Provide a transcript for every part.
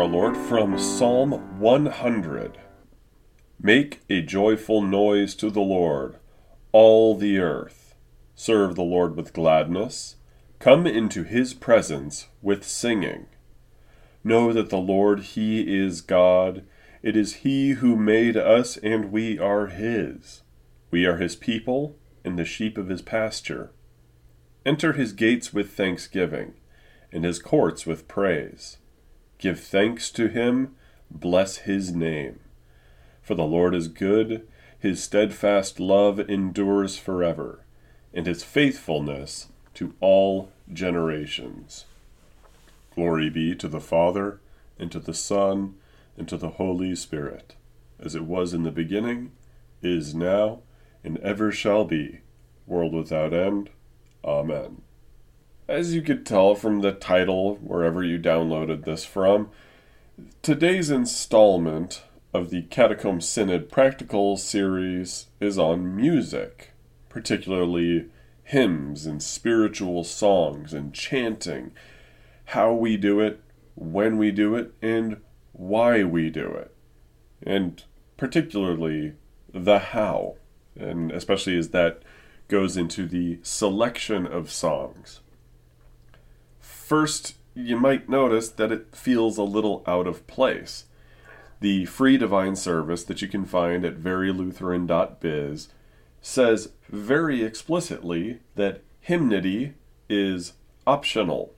our Lord from Psalm 100. Make a joyful noise to the Lord, all the earth. Serve the Lord with gladness. Come into his presence with singing. Know that the Lord, he is God. It is he who made us, and we are his. We are his people and the sheep of his pasture. Enter his gates with thanksgiving, and his courts with praise. Give thanks to him, bless his name. For the Lord is good, his steadfast love endures forever, and his faithfulness to all generations. Glory be to the Father, and to the Son, and to the Holy Spirit, as it was in the beginning, is now, and ever shall be, world without end. Amen. As you could tell from the title, wherever you downloaded this from, today's installment of the Catacomb Synod Practical series is on music, particularly hymns and spiritual songs and chanting, how we do it, when we do it, and why we do it, and particularly the how, and especially as that goes into the selection of songs. First, you might notice that it feels a little out of place. The free divine service that you can find at verylutheran.biz says very explicitly that hymnody is optional.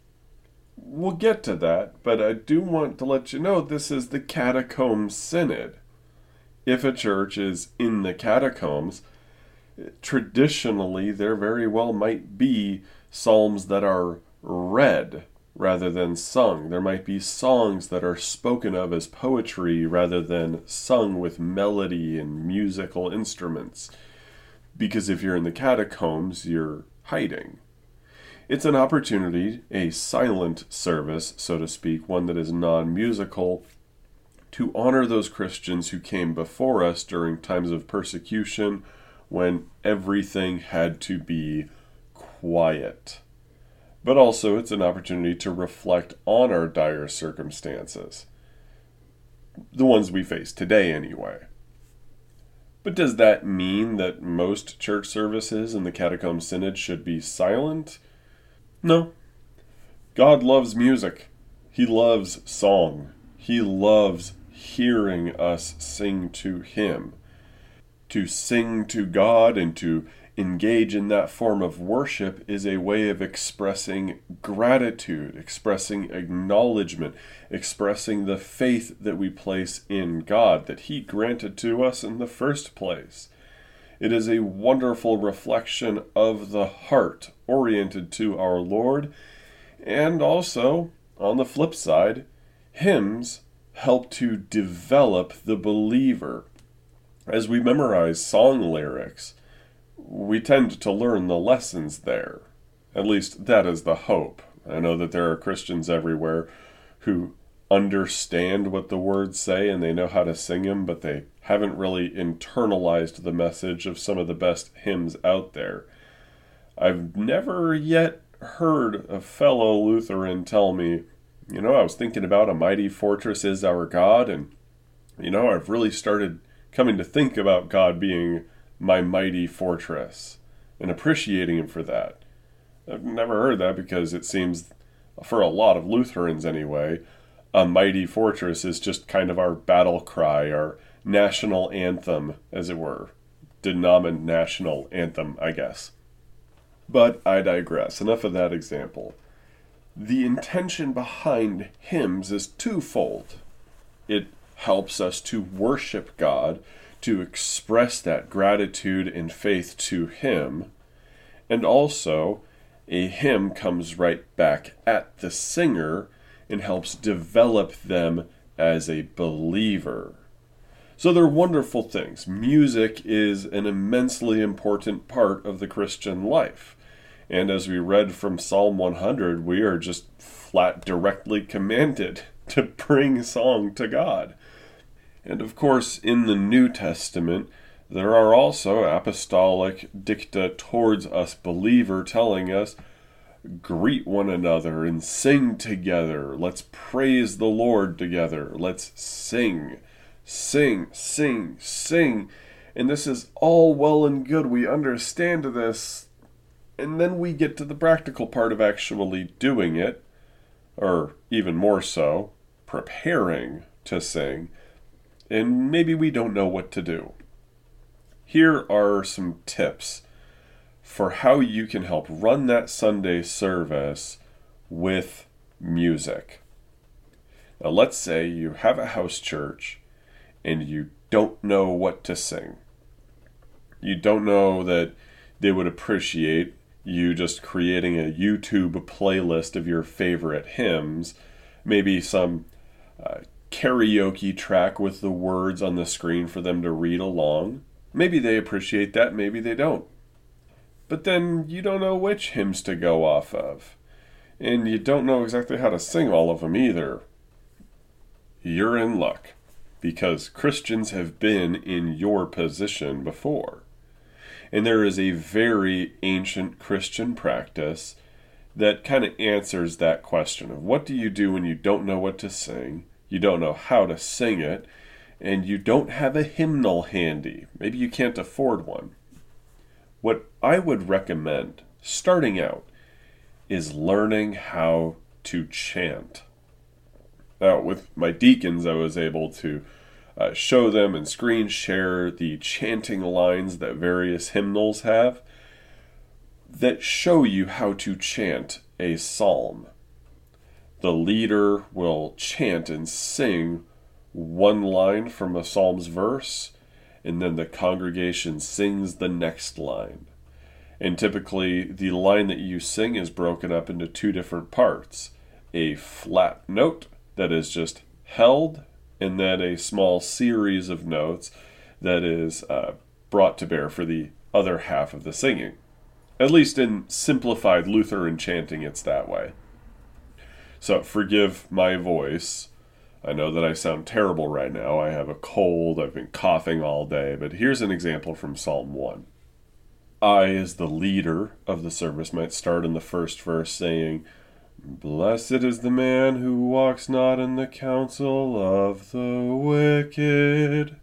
We'll get to that, but I do want to let you know this is the Catacomb Synod. If a church is in the catacombs, traditionally there very well might be psalms that are read rather than sung. There might be songs that are spoken of as poetry rather than sung with melody and musical instruments. Because if you're in the catacombs, you're hiding. It's an opportunity, a silent service, so to speak, one that is non musical, to honor those Christians who came before us during times of persecution when everything had to be quiet but also it's an opportunity to reflect on our dire circumstances. The ones we face today, anyway. But does that mean that most church services in the Catacomb Synod should be silent? No. God loves music. He loves song. He loves hearing us sing to Him. To sing to God and to engage in that form of worship is a way of expressing gratitude, expressing acknowledgement, expressing the faith that we place in God, that He granted to us in the first place. It is a wonderful reflection of the heart oriented to our Lord, and also, on the flip side, hymns help to develop the believer. As we memorize song lyrics, we tend to learn the lessons there. At least that is the hope. I know that there are Christians everywhere who understand what the words say and they know how to sing them, but they haven't really internalized the message of some of the best hymns out there. I've never yet heard a fellow Lutheran tell me, you know, I was thinking about a mighty fortress is our God, and, you know, I've really started coming to think about God being my mighty fortress and appreciating him for that. I've never heard that because it seems, for a lot of Lutherans anyway, a mighty fortress is just kind of our battle cry, our national anthem, as it were. Denominational anthem, I guess. But I digress. Enough of that example. The intention behind hymns is twofold. It helps us to worship God to express that gratitude and faith to Him. And also, a hymn comes right back at the singer and helps develop them as a believer. So they're wonderful things. Music is an immensely important part of the Christian life. And as we read from Psalm 100, we are just flat directly commanded to bring song to God. And of course, in the New Testament, there are also apostolic dicta towards us believer telling us greet one another and sing together. Let's praise the Lord together. Let's sing, sing, sing, sing. And this is all well and good. We understand this. And then we get to the practical part of actually doing it, or even more so, preparing to sing. And maybe we don't know what to do. Here are some tips for how you can help run that Sunday service with music. Now, let's say you have a house church and you don't know what to sing. You don't know that they would appreciate you just creating a YouTube playlist of your favorite hymns, maybe some uh, karaoke track with the words on the screen for them to read along. Maybe they appreciate that, maybe they don't but then you don't know which hymns to go off of. And you don't know exactly how to sing all of them either. You're in luck, because Christians have been in your position before. And there is a very ancient Christian practice that kind of answers that question of what do you do when you don't know what to sing, you don't know how to sing it, and you don't have a hymnal handy. Maybe you can't afford one. What I would recommend starting out is learning how to chant. Now, with my deacons, I was able to uh, show them and screen share the chanting lines that various hymnals have that show you how to chant a psalm. The leader will chant and sing one line from a psalm's verse, and then the congregation sings the next line. And typically, the line that you sing is broken up into two different parts a flat note that is just held, and then a small series of notes that is uh, brought to bear for the other half of the singing. At least in simplified Lutheran chanting, it's that way. So, forgive my voice I know that I sound terrible right now. I have a cold. I've been coughing all day. But here's an example from Psalm 1. I, as the leader of the service, might start in the first verse saying, Blessed is the man who walks not in the counsel of the wicked.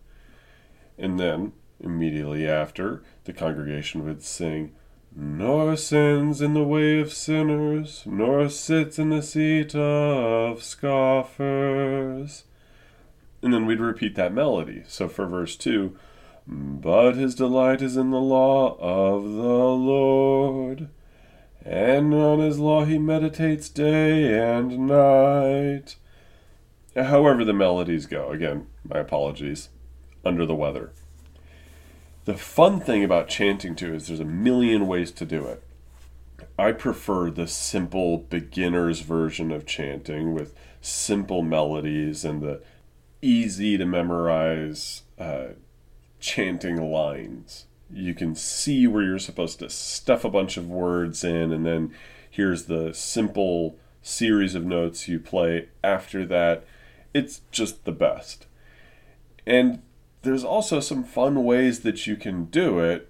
And then, immediately after, the congregation would sing, nor sins in the way of sinners, nor sits in the seat of scoffers. And then we'd repeat that melody. So for verse 2, but his delight is in the law of the Lord, and on his law he meditates day and night. However, the melodies go. Again, my apologies. Under the weather. The fun thing about chanting too is there's a million ways to do it. I prefer the simple beginner's version of chanting with simple melodies and the easy to memorize uh, chanting lines. You can see where you're supposed to stuff a bunch of words in, and then here's the simple series of notes you play after that. It's just the best. And there's also some fun ways that you can do it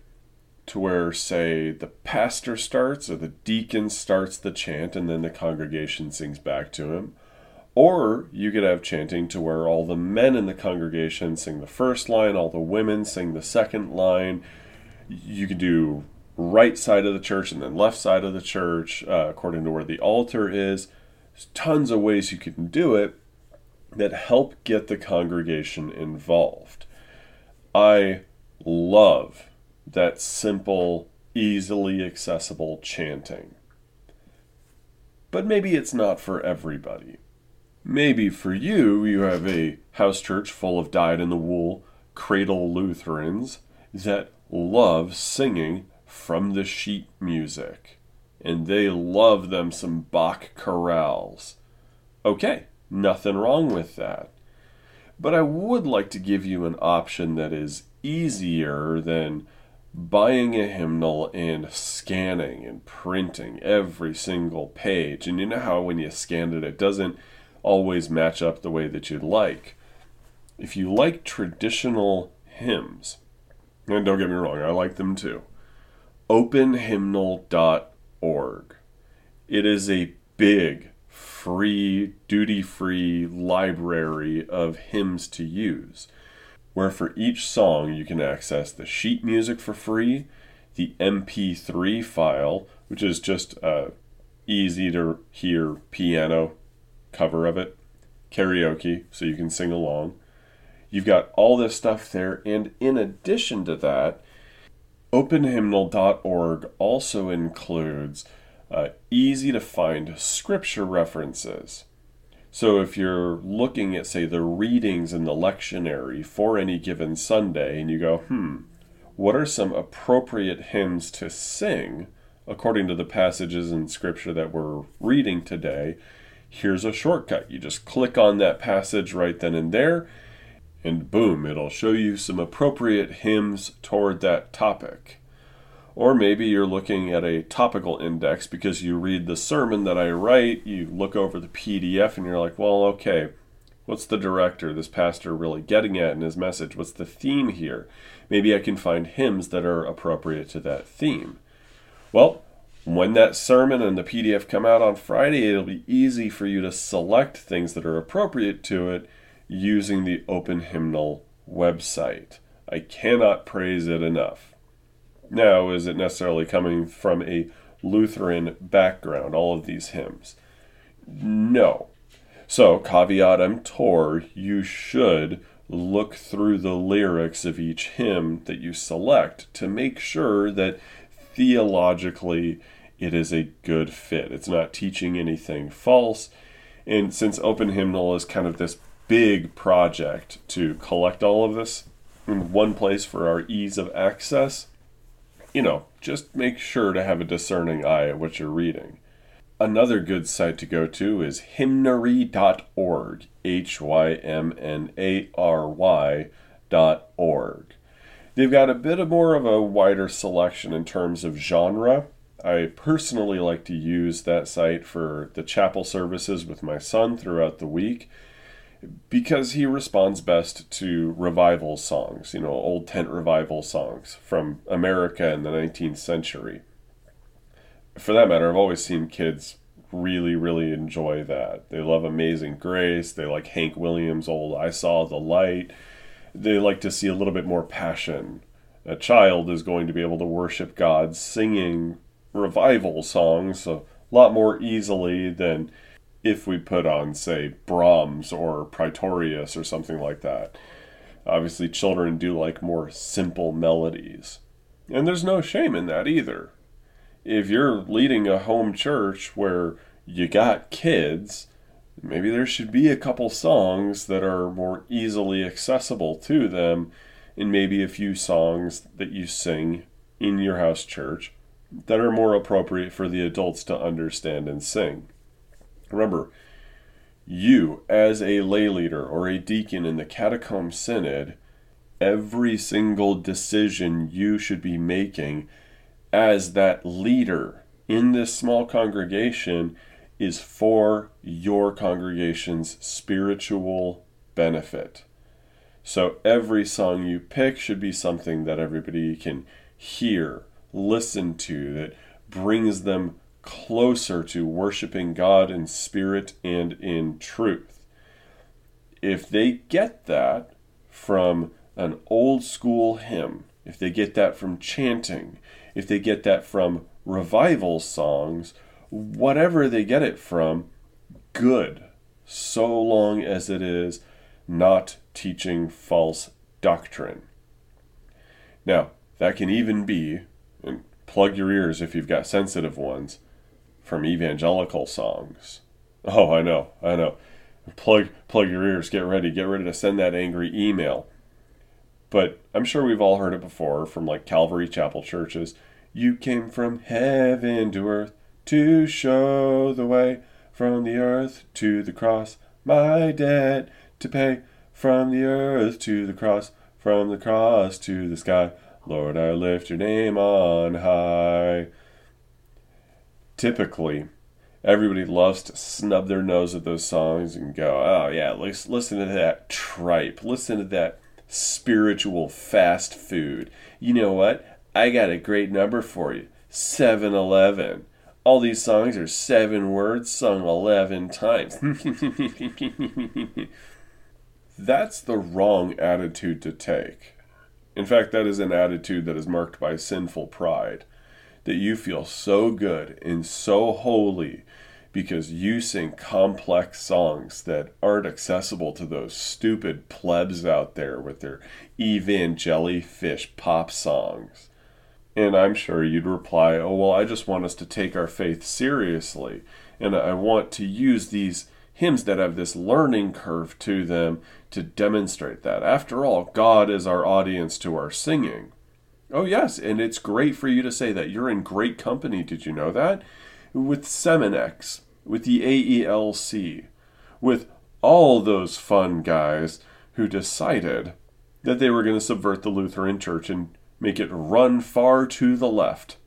to where, say, the pastor starts or the deacon starts the chant and then the congregation sings back to him. Or you could have chanting to where all the men in the congregation sing the first line, all the women sing the second line. You could do right side of the church and then left side of the church, uh, according to where the altar is. There's tons of ways you can do it that help get the congregation involved. I love that simple, easily accessible chanting. But maybe it's not for everybody. Maybe for you, you have a house church full of dyed in the wool cradle Lutherans that love singing from the sheet music. And they love them some Bach chorales. Okay, nothing wrong with that. But I would like to give you an option that is easier than buying a hymnal and scanning and printing every single page. And you know how when you scan it, it doesn't always match up the way that you'd like. If you like traditional hymns, and don't get me wrong, I like them too, openhymnal.org it is a big, free, duty free library of hymns to use, where for each song you can access the sheet music for free, the MP3 file, which is just a easy to hear piano cover of it, karaoke, so you can sing along. You've got all this stuff there, and in addition to that, OpenHymnal.org also includes uh, easy to find scripture references. So if you're looking at, say, the readings in the lectionary for any given Sunday, and you go, hmm, what are some appropriate hymns to sing according to the passages in scripture that we're reading today? Here's a shortcut. You just click on that passage right then and there, and boom, it'll show you some appropriate hymns toward that topic. Or maybe you're looking at a topical index because you read the sermon that I write, you look over the PDF, and you're like, well, okay, what's the director, this pastor, really getting at in his message? What's the theme here? Maybe I can find hymns that are appropriate to that theme. Well, when that sermon and the PDF come out on Friday, it'll be easy for you to select things that are appropriate to it using the Open Hymnal website. I cannot praise it enough. Now, is it necessarily coming from a Lutheran background, all of these hymns? No. So, caveat emptor, you should look through the lyrics of each hymn that you select to make sure that theologically it is a good fit. It's not teaching anything false. And since Open Hymnal is kind of this big project to collect all of this in one place for our ease of access, you know, just make sure to have a discerning eye at what you're reading. Another good site to go to is hymnary.org, H Y M N A R Y dot org. They've got a bit of more of a wider selection in terms of genre. I personally like to use that site for the chapel services with my son throughout the week because he responds best to revival songs, you know, old tent revival songs from America in the 19th century. For that matter, I've always seen kids really, really enjoy that. They love Amazing Grace. They like Hank Williams' old I Saw the Light. They like to see a little bit more passion. A child is going to be able to worship God singing revival songs a lot more easily than if we put on, say, Brahms or Praetorius or something like that. Obviously, children do like more simple melodies. And there's no shame in that either. If you're leading a home church where you got kids, maybe there should be a couple songs that are more easily accessible to them, and maybe a few songs that you sing in your house church that are more appropriate for the adults to understand and sing. Remember, you, as a lay leader or a deacon in the catacomb synod, every single decision you should be making as that leader in this small congregation is for your congregation's spiritual benefit. So every song you pick should be something that everybody can hear, listen to, that brings them closer to worshiping God in spirit and in truth. If they get that from an old school hymn, if they get that from chanting, if they get that from revival songs, whatever they get it from, good, so long as it is not teaching false doctrine. Now, that can even be, and plug your ears if you've got sensitive ones, from evangelical songs. Oh, I know, I know. Plug plug your ears, get ready, get ready to send that angry email. But I'm sure we've all heard it before from like Calvary Chapel churches. You came from heaven to earth to show the way from the earth to the cross, my debt to pay from the earth to the cross, from the cross to the sky. Lord, I lift your name on high typically everybody loves to snub their nose at those songs and go, oh yeah, listen to that tripe, listen to that spiritual fast food. You know what? I got a great number for you 7 Eleven. All these songs are seven words sung 11 times. That's the wrong attitude to take. In fact, that is an attitude that is marked by sinful pride. That you feel so good and so holy because you sing complex songs that aren't accessible to those stupid plebs out there with their jellyfish pop songs. And I'm sure you'd reply, Oh, well, I just want us to take our faith seriously. And I want to use these hymns that have this learning curve to them to demonstrate that. After all, God is our audience to our singing. Oh, yes, and it's great for you to say that. You're in great company. Did you know that? With Seminex, with the AELC, with all those fun guys who decided that they were going to subvert the Lutheran Church and make it run far to the left.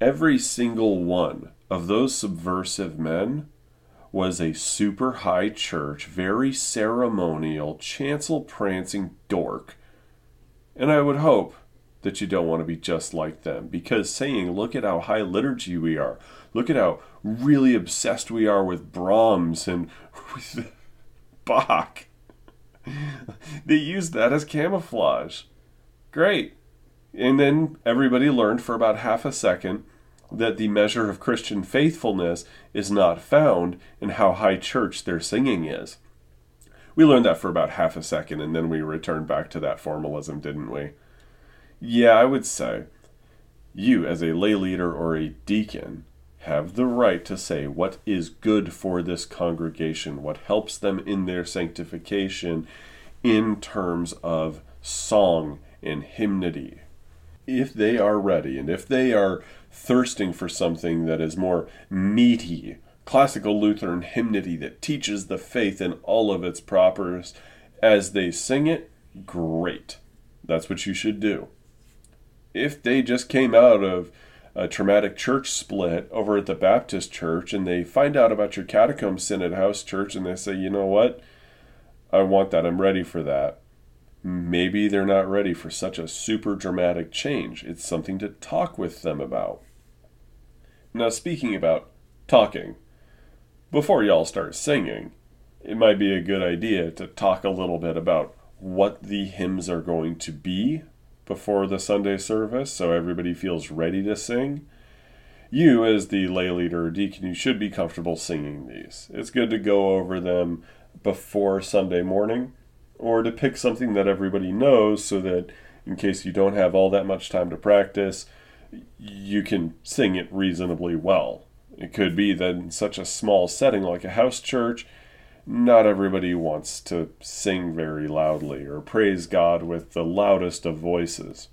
Every single one of those subversive men was a super high church, very ceremonial, chancel prancing dork. And I would hope that you don't want to be just like them because saying, look at how high liturgy we are, look at how really obsessed we are with Brahms and with Bach. they use that as camouflage. Great. And then everybody learned for about half a second that the measure of Christian faithfulness is not found in how high church their singing is. We learned that for about half a second and then we returned back to that formalism, didn't we? Yeah, I would say you, as a lay leader or a deacon, have the right to say what is good for this congregation, what helps them in their sanctification in terms of song and hymnody. If they are ready and if they are thirsting for something that is more meaty, classical Lutheran hymnody that teaches the faith in all of its propers as they sing it, great. That's what you should do. If they just came out of a traumatic church split over at the Baptist church and they find out about your catacomb synod house church and they say, you know what? I want that. I'm ready for that. Maybe they're not ready for such a super dramatic change. It's something to talk with them about. Now, speaking about talking, before y'all start singing, it might be a good idea to talk a little bit about what the hymns are going to be before the Sunday service so everybody feels ready to sing. You, as the lay leader or deacon, you should be comfortable singing these. It's good to go over them before Sunday morning or to pick something that everybody knows so that in case you don't have all that much time to practice, you can sing it reasonably well. It could be that in such a small setting like a house church, not everybody wants to sing very loudly or praise God with the loudest of voices.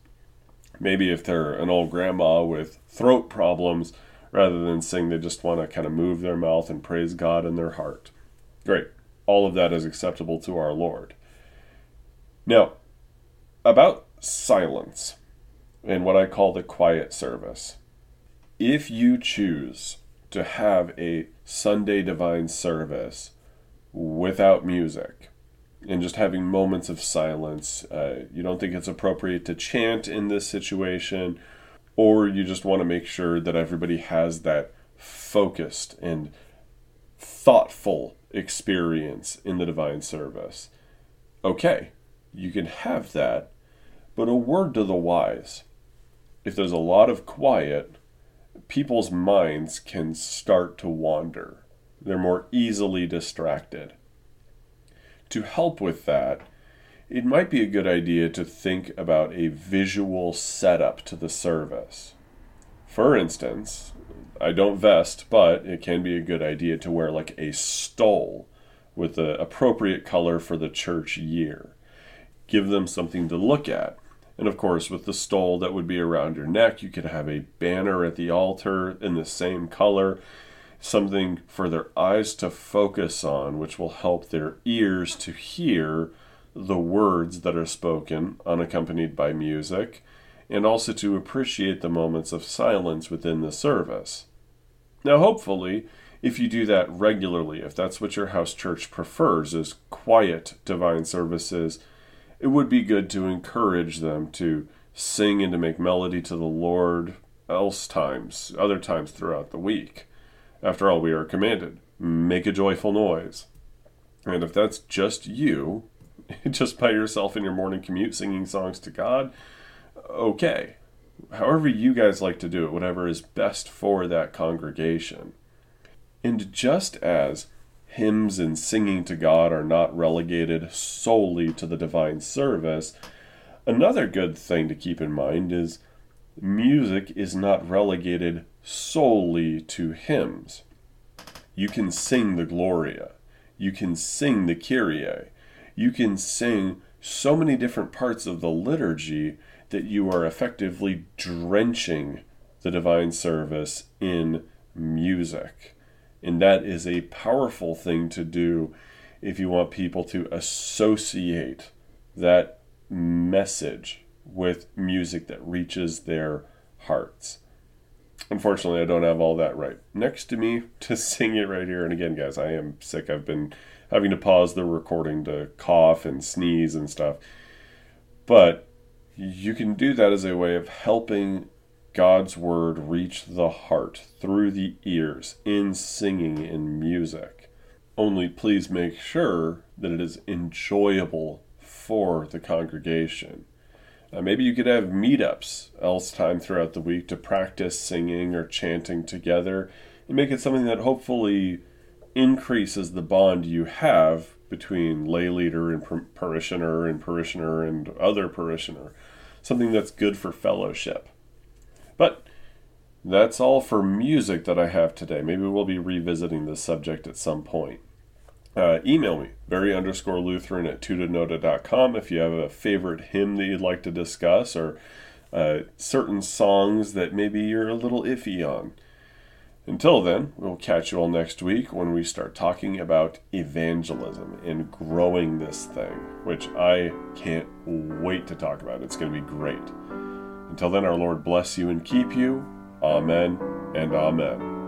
Maybe if they're an old grandma with throat problems, rather than sing, they just want to kind of move their mouth and praise God in their heart. Great. All of that is acceptable to our Lord. Now, about silence and what I call the quiet service. If you choose to have a Sunday divine service without music and just having moments of silence, uh, you don't think it's appropriate to chant in this situation, or you just want to make sure that everybody has that focused and thoughtful experience in the divine service. Okay, you can have that, but a word to the wise. If there's a lot of quiet, people's minds can start to wander. They're more easily distracted. To help with that, it might be a good idea to think about a visual setup to the service. For instance, I don't vest, but it can be a good idea to wear like a stole with the appropriate color for the church year give them something to look at. And of course, with the stole that would be around your neck, you could have a banner at the altar in the same color, something for their eyes to focus on, which will help their ears to hear the words that are spoken, unaccompanied by music, and also to appreciate the moments of silence within the service. Now, hopefully, if you do that regularly, if that's what your house church prefers, is quiet divine services it would be good to encourage them to sing and to make melody to the Lord else times, other times throughout the week. After all, we are commanded make a joyful noise. And if that's just you, just by yourself in your morning commute singing songs to God, okay. However, you guys like to do it, whatever is best for that congregation. And just as hymns and singing to God are not relegated solely to the divine service, another good thing to keep in mind is music is not relegated solely to hymns. You can sing the Gloria. You can sing the Kyrie. You can sing so many different parts of the liturgy that you are effectively drenching the divine service in music. And that is a powerful thing to do if you want people to associate that message with music that reaches their hearts. Unfortunately, I don't have all that right next to me to sing it right here. And again, guys, I am sick. I've been having to pause the recording to cough and sneeze and stuff. But you can do that as a way of helping God's word reach the heart through the ears in singing in music. Only please make sure that it is enjoyable for the congregation. Uh, maybe you could have meetups else time throughout the week to practice singing or chanting together and make it something that hopefully increases the bond you have between lay leader and parishioner and parishioner and other parishioner. Something that's good for fellowship. But that's all for music that I have today. Maybe we'll be revisiting this subject at some point uh, email me, very underscore Lutheran at tutanota.com if you have a favorite hymn that you'd like to discuss or uh, certain songs that maybe you're a little iffy on. Until then, we'll catch you all next week when we start talking about evangelism and growing this thing, which I can't wait to talk about. It's going to be great. Until then, our Lord bless you and keep you. Amen and amen.